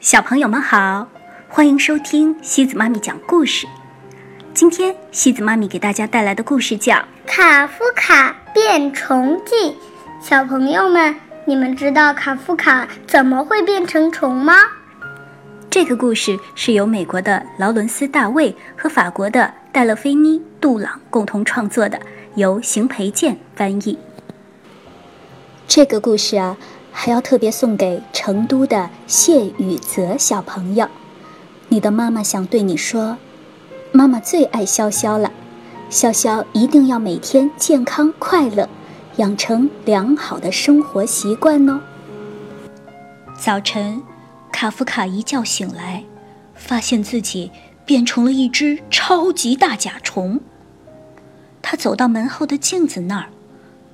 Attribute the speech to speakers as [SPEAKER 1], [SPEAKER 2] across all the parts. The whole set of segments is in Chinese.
[SPEAKER 1] 小朋友们好，欢迎收听西子妈咪讲故事。今天西子妈咪给大家带来的故事叫《
[SPEAKER 2] 卡夫卡变虫记》。小朋友们，你们知道卡夫卡怎么会变成虫吗？
[SPEAKER 1] 这个故事是由美国的劳伦斯·大卫和法国的戴勒菲妮·杜朗共同创作的，由邢培建翻译。这个故事啊。还要特别送给成都的谢雨泽小朋友，你的妈妈想对你说，妈妈最爱潇潇了，潇潇一定要每天健康快乐，养成良好的生活习惯哦。早晨，卡夫卡一觉醒来，发现自己变成了一只超级大甲虫。他走到门后的镜子那儿，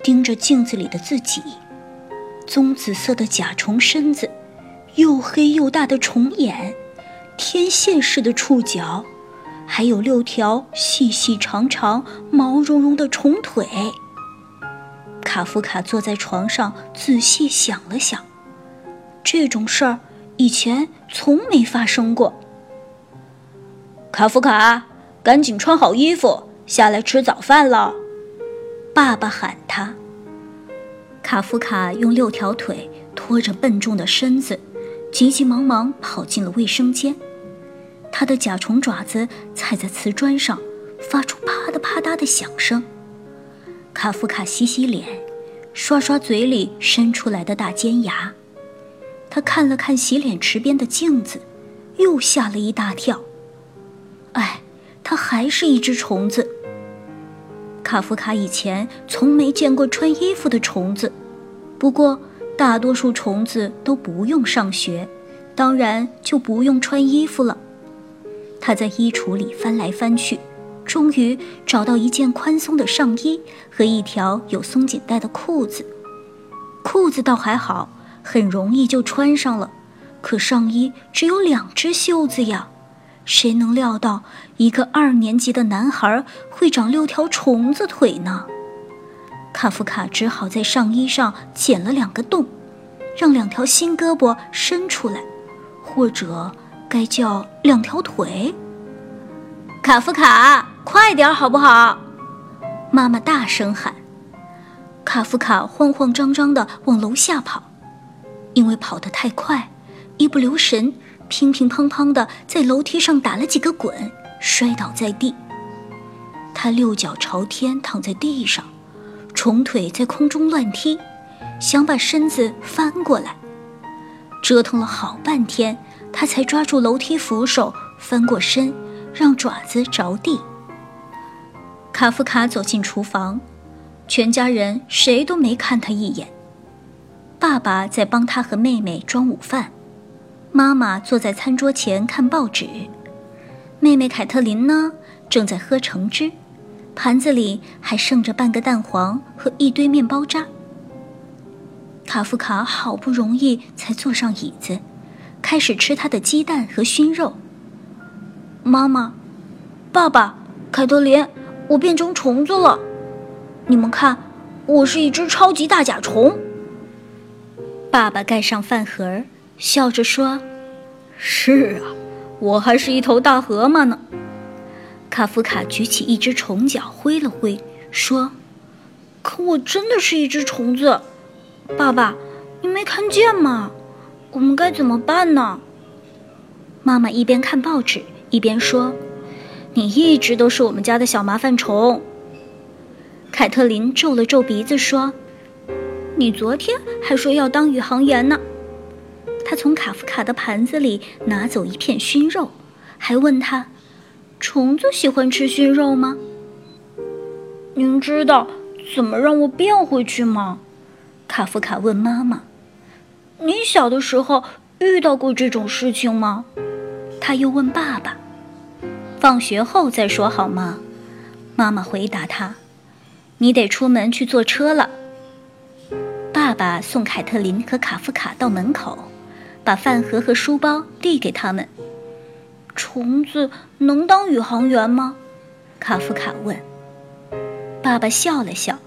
[SPEAKER 1] 盯着镜子里的自己。棕紫色的甲虫身子，又黑又大的虫眼，天线似的触角，还有六条细细长长、毛茸茸的虫腿。卡夫卡坐在床上，仔细想了想，这种事儿以前从没发生过。卡夫卡，赶紧穿好衣服，下来吃早饭了。爸爸喊他。卡夫卡用六条腿拖着笨重的身子，急急忙忙跑进了卫生间。他的甲虫爪子踩在瓷砖上，发出啪嗒啪嗒的响声。卡夫卡洗洗脸，刷刷嘴里伸出来的大尖牙。他看了看洗脸池边的镜子，又吓了一大跳。哎，他还是一只虫子。卡夫卡以前从没见过穿衣服的虫子，不过大多数虫子都不用上学，当然就不用穿衣服了。他在衣橱里翻来翻去，终于找到一件宽松的上衣和一条有松紧带的裤子。裤子倒还好，很容易就穿上了，可上衣只有两只袖子呀。谁能料到一个二年级的男孩会长六条虫子腿呢？卡夫卡只好在上衣上剪了两个洞，让两条新胳膊伸出来，或者该叫两条腿。卡夫卡，快点好不好？妈妈大声喊。卡夫卡慌慌张张地往楼下跑，因为跑得太快，一不留神。乒乒乓乓的在楼梯上打了几个滚，摔倒在地。他六脚朝天躺在地上，虫腿在空中乱踢，想把身子翻过来。折腾了好半天，他才抓住楼梯扶手翻过身，让爪子着地。卡夫卡走进厨房，全家人谁都没看他一眼。爸爸在帮他和妹妹装午饭。妈妈坐在餐桌前看报纸，妹妹凯特琳呢，正在喝橙汁，盘子里还剩着半个蛋黄和一堆面包渣。卡夫卡好不容易才坐上椅子，开始吃他的鸡蛋和熏肉。妈妈，爸爸，凯特琳，我变成虫子了，你们看，我是一只超级大甲虫。爸爸盖上饭盒。笑着说：“是啊，我还是一头大河马呢。”卡夫卡举起一只虫脚挥了挥，说：“可我真的是一只虫子，爸爸，你没看见吗？我们该怎么办呢？”妈妈一边看报纸一边说：“你一直都是我们家的小麻烦虫。”凯特琳皱了皱鼻子说：“你昨天还说要当宇航员呢。”他从卡夫卡的盘子里拿走一片熏肉，还问他：“虫子喜欢吃熏肉吗？”您知道怎么让我变回去吗？卡夫卡问妈妈：“你小的时候遇到过这种事情吗？”他又问爸爸：“放学后再说好吗？”妈妈回答他：“你得出门去坐车了。”爸爸送凯特琳和卡夫卡到门口。把饭盒和书包递给他们。虫子能当宇航员吗？卡夫卡问。爸爸笑了笑，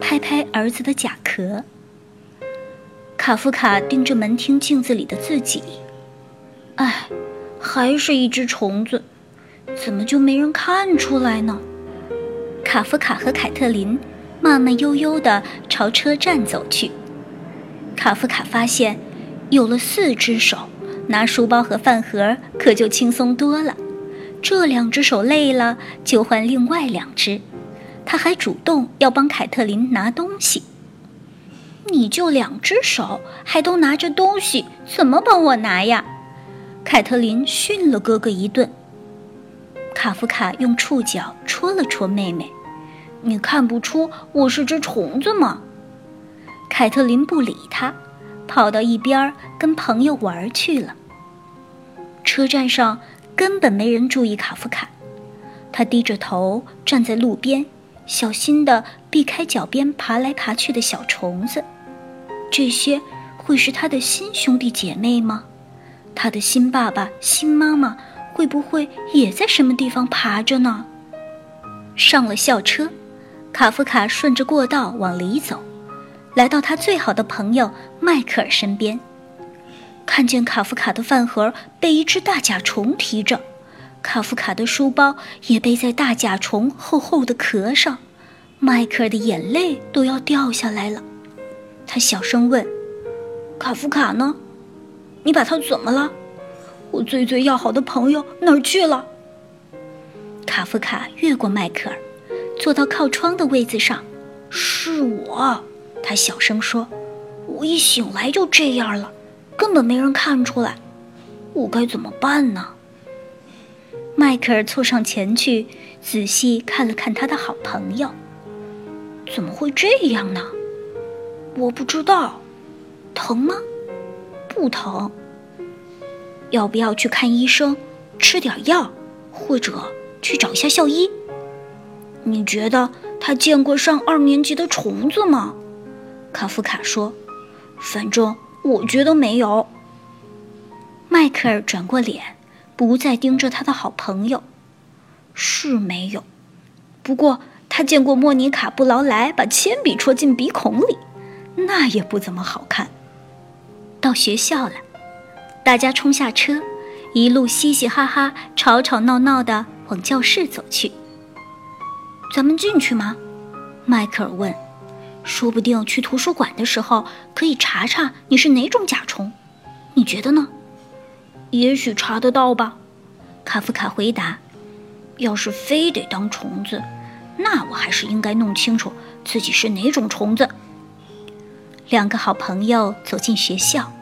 [SPEAKER 1] 拍拍儿子的甲壳。卡夫卡盯着门厅镜子里的自己。哎，还是一只虫子，怎么就没人看出来呢？卡夫卡和凯特琳慢慢悠悠地朝车站走去。卡夫卡发现，有了四只手，拿书包和饭盒可就轻松多了。这两只手累了，就换另外两只。他还主动要帮凯特琳拿东西。你就两只手，还都拿着东西，怎么帮我拿呀？凯特琳训了哥哥一顿。卡夫卡用触角戳了戳妹妹：“你看不出我是只虫子吗？”凯特琳不理他，跑到一边跟朋友玩去了。车站上根本没人注意卡夫卡，他低着头站在路边，小心地避开脚边爬来爬去的小虫子。这些会是他的新兄弟姐妹吗？他的新爸爸、新妈妈会不会也在什么地方爬着呢？上了校车，卡夫卡顺着过道往里走，来到他最好的朋友迈克尔身边，看见卡夫卡的饭盒被一只大甲虫提着，卡夫卡的书包也背在大甲虫厚厚的壳上，迈克尔的眼泪都要掉下来了。他小声问：“卡夫卡呢？你把他怎么了？我最最要好的朋友哪儿去了？”卡夫卡越过迈克尔，坐到靠窗的位子上。“是我。”他小声说，“我一醒来就这样了，根本没人看出来。我该怎么办呢？”迈克尔凑上前去，仔细看了看他的好朋友。“怎么会这样呢？”我不知道，疼吗？不疼。要不要去看医生，吃点药，或者去找一下校医？你觉得他见过上二年级的虫子吗？卡夫卡说：“反正我觉得没有。”迈克尔转过脸，不再盯着他的好朋友。是没有，不过他见过莫妮卡·布劳莱把铅笔戳进鼻孔里。那也不怎么好看。到学校了，大家冲下车，一路嘻嘻哈哈、吵吵闹闹的往教室走去。咱们进去吗？迈克尔问。说不定去图书馆的时候可以查查你是哪种甲虫，你觉得呢？也许查得到吧。卡夫卡回答。要是非得当虫子，那我还是应该弄清楚自己是哪种虫子。两个好朋友走进学校，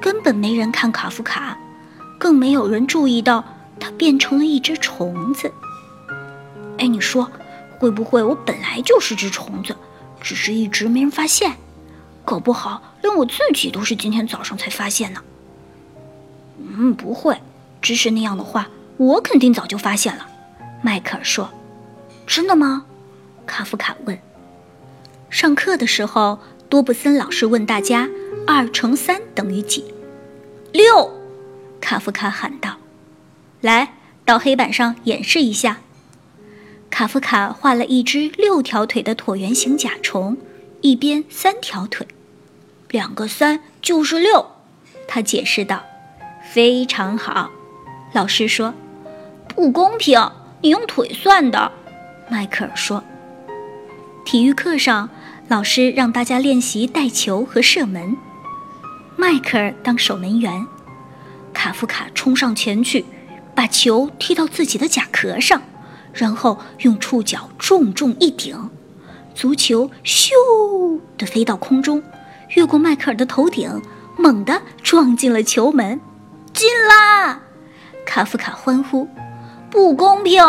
[SPEAKER 1] 根本没人看卡夫卡，更没有人注意到他变成了一只虫子。哎，你说，会不会我本来就是只虫子，只是一直没人发现？搞不好连我自己都是今天早上才发现呢。嗯，不会，只是那样的话，我肯定早就发现了。迈克尔说：“真的吗？”卡夫卡问。上课的时候。多布森老师问大家：“二乘三等于几？”六，卡夫卡喊道：“来，到黑板上演示一下。”卡夫卡画了一只六条腿的椭圆形甲虫，一边三条腿，两个三就是六。他解释道：“非常好。”老师说：“不公平，你用腿算的。”迈克尔说：“体育课上。”老师让大家练习带球和射门，迈克尔当守门员，卡夫卡冲上前去，把球踢到自己的甲壳上，然后用触角重重一顶，足球咻地飞到空中，越过迈克尔的头顶，猛地撞进了球门，进啦！卡夫卡欢呼：“不公平，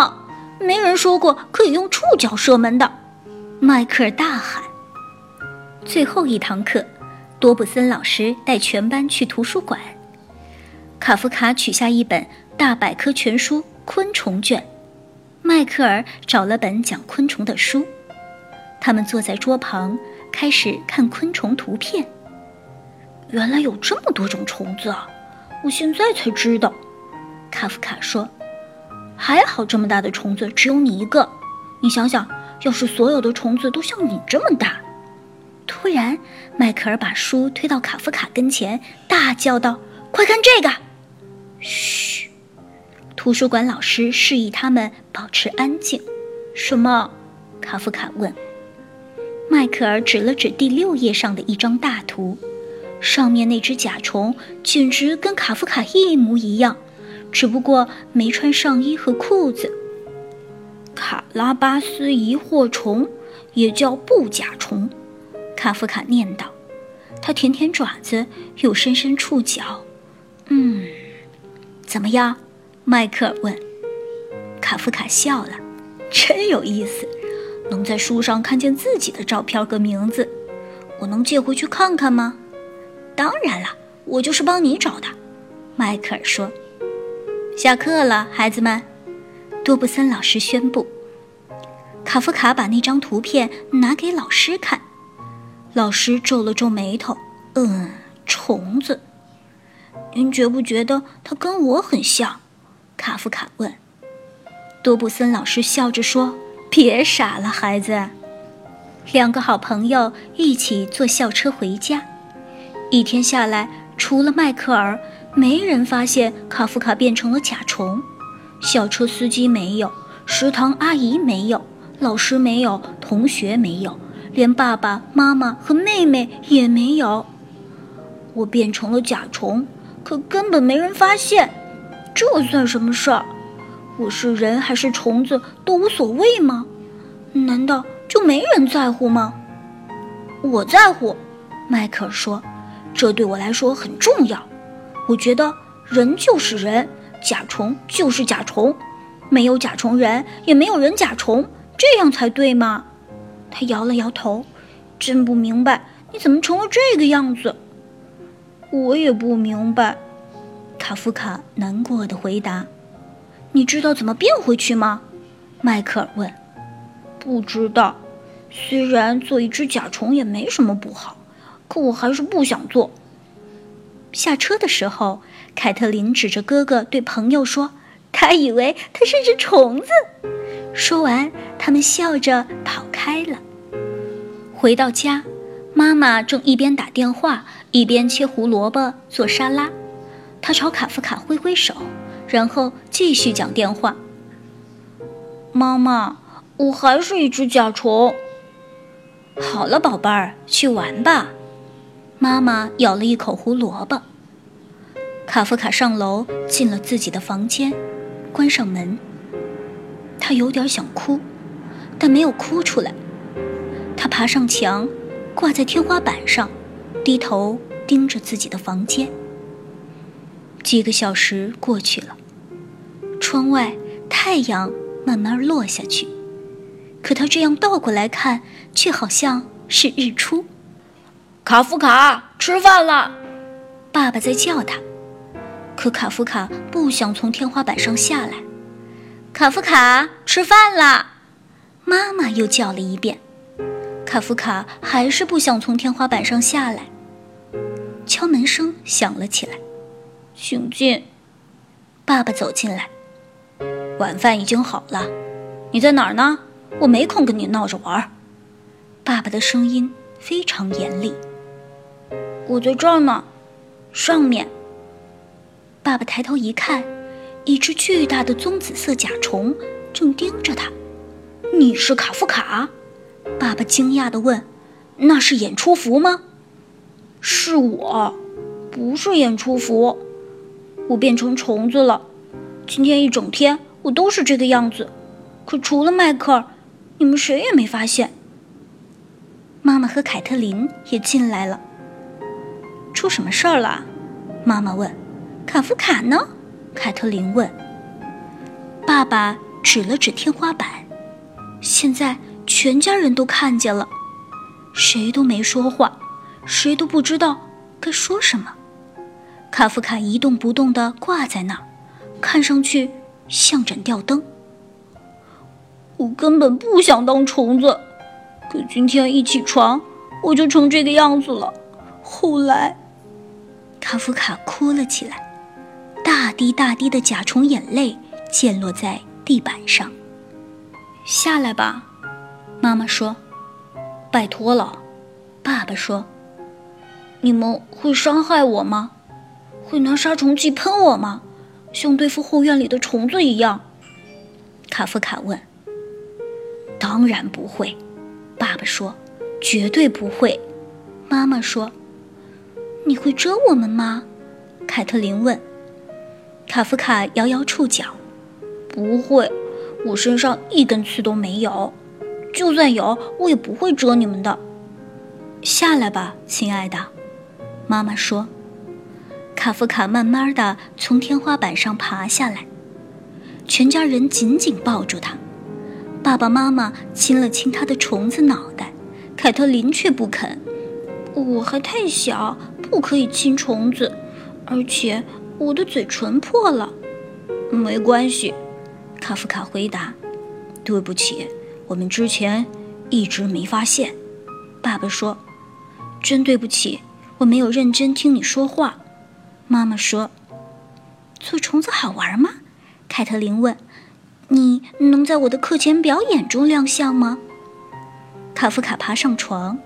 [SPEAKER 1] 没人说过可以用触角射门的！”迈克尔大喊。最后一堂课，多布森老师带全班去图书馆。卡夫卡取下一本大百科全书《昆虫卷》，迈克尔找了本讲昆虫的书。他们坐在桌旁，开始看昆虫图片。原来有这么多种虫子啊！我现在才知道。卡夫卡说：“还好这么大的虫子只有你一个。你想想，要是所有的虫子都像你这么大……”突然，迈克尔把书推到卡夫卡跟前，大叫道：“快看这个！”嘘！图书馆老师示意他们保持安静。什么？卡夫卡问。迈克尔指了指第六页上的一张大图，上面那只甲虫简直跟卡夫卡一模一样，只不过没穿上衣和裤子。卡拉巴斯疑惑虫，也叫布甲虫，卡夫卡念道。他舔舔爪子，又伸伸触角。嗯，怎么样？迈克尔问。卡夫卡笑了，真有意思。能在书上看见自己的照片和名字，我能借回去看看吗？当然了，我就是帮你找的。迈克尔说。下课了，孩子们，多布森老师宣布。卡夫卡把那张图片拿给老师看，老师皱了皱眉头。嗯，虫子。您觉不觉得它跟我很像？卡夫卡问。多布森老师笑着说。别傻了，孩子。两个好朋友一起坐校车回家。一天下来，除了迈克尔，没人发现卡夫卡变成了甲虫。校车司机没有，食堂阿姨没有，老师没有，同学没有，连爸爸妈妈和妹妹也没有。我变成了甲虫，可根本没人发现。这算什么事儿？我是人还是虫子都无所谓吗？难道就没人在乎吗？我在乎，迈克尔说：“这对我来说很重要。我觉得人就是人，甲虫就是甲虫，没有甲虫人，也没有人甲虫，这样才对嘛？”他摇了摇头，真不明白你怎么成了这个样子。我也不明白，卡夫卡难过的回答。你知道怎么变回去吗？迈克尔问。不知道。虽然做一只甲虫也没什么不好，可我还是不想做。下车的时候，凯特琳指着哥哥对朋友说：“他以为他是只虫子。”说完，他们笑着跑开了。回到家，妈妈正一边打电话一边切胡萝卜做沙拉。他朝卡夫卡挥挥手。然后继续讲电话。妈妈，我还是一只甲虫。好了，宝贝儿，去玩吧。妈妈咬了一口胡萝卜。卡夫卡上楼，进了自己的房间，关上门。他有点想哭，但没有哭出来。他爬上墙，挂在天花板上，低头盯着自己的房间。几个小时过去了，窗外太阳慢慢落下去，可他这样倒过来看，却好像是日出。卡夫卡，吃饭了，爸爸在叫他，可卡夫卡不想从天花板上下来。卡夫卡，吃饭了，妈妈又叫了一遍，卡夫卡还是不想从天花板上下来。敲门声响了起来。请进，爸爸走进来。晚饭已经好了，你在哪儿呢？我没空跟你闹着玩。爸爸的声音非常严厉。我在这儿呢，上面。爸爸抬头一看，一只巨大的棕紫色甲虫正盯着他。你是卡夫卡？爸爸惊讶地问。那是演出服吗？是我，不是演出服。我变成虫子了，今天一整天我都是这个样子，可除了迈克尔，你们谁也没发现。妈妈和凯特琳也进来了。出什么事儿了？妈妈问。卡夫卡呢？凯特琳问。爸爸指了指天花板，现在全家人都看见了，谁都没说话，谁都不知道该说什么。卡夫卡一动不动地挂在那儿，看上去像盏吊灯。我根本不想当虫子，可今天一起床我就成这个样子了。后来，卡夫卡哭了起来，大滴大滴的甲虫眼泪溅落在地板上。下来吧，妈妈说。拜托了，爸爸说。你们会伤害我吗？会拿杀虫剂喷我吗？像对付后院里的虫子一样？卡夫卡问。当然不会，爸爸说，绝对不会。妈妈说：“你会蛰我们吗？”凯特琳问。卡夫卡摇摇触角：“不会，我身上一根刺都没有。就算有，我也不会蛰你们的。”下来吧，亲爱的，妈妈说。卡夫卡慢慢的从天花板上爬下来，全家人紧紧抱住他。爸爸妈妈亲了亲他的虫子脑袋，凯特琳却不肯。我还太小，不可以亲虫子，而且我的嘴唇破了。没关系，卡夫卡回答。对不起，我们之前一直没发现。爸爸说。真对不起，我没有认真听你说话。妈妈说：“做虫子好玩吗？”凯特琳问。“你能在我的课前表演中亮相吗？”卡夫卡爬上床，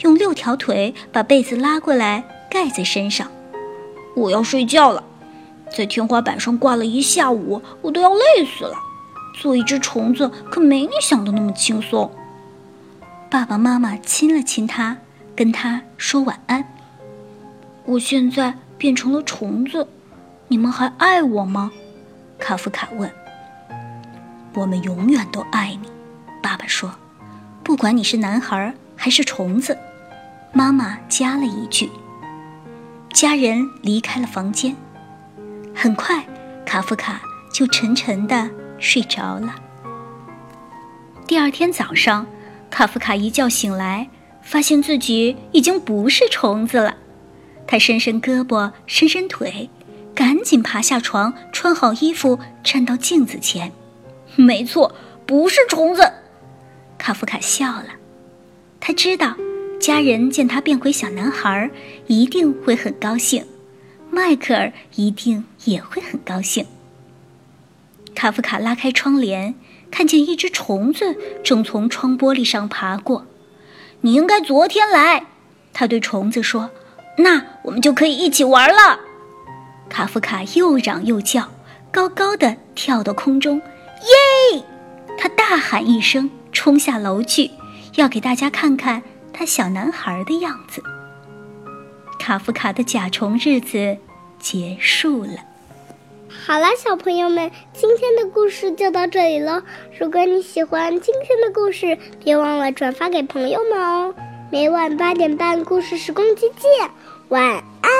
[SPEAKER 1] 用六条腿把被子拉过来盖在身上。“我要睡觉了，在天花板上挂了一下午，我都要累死了。做一只虫子可没你想的那么轻松。”爸爸妈妈亲了亲他。跟他说晚安。我现在变成了虫子，你们还爱我吗？卡夫卡问。我们永远都爱你，爸爸说。不管你是男孩还是虫子，妈妈加了一句。家人离开了房间，很快，卡夫卡就沉沉的睡着了。第二天早上，卡夫卡一觉醒来。发现自己已经不是虫子了，他伸伸胳膊，伸伸腿，赶紧爬下床，穿好衣服，站到镜子前。没错，不是虫子。卡夫卡笑了，他知道家人见他变回小男孩，一定会很高兴，迈克尔一定也会很高兴。卡夫卡拉开窗帘，看见一只虫子正从窗玻璃上爬过。你应该昨天来，他对虫子说：“那我们就可以一起玩了。”卡夫卡又嚷又叫，高高的跳到空中，耶！他大喊一声，冲下楼去，要给大家看看他小男孩的样子。卡夫卡的甲虫日子结束了。
[SPEAKER 2] 好了，小朋友们，今天的故事就到这里了。如果你喜欢今天的故事，别忘了转发给朋友们哦。每晚八点半，故事时光机见，晚安。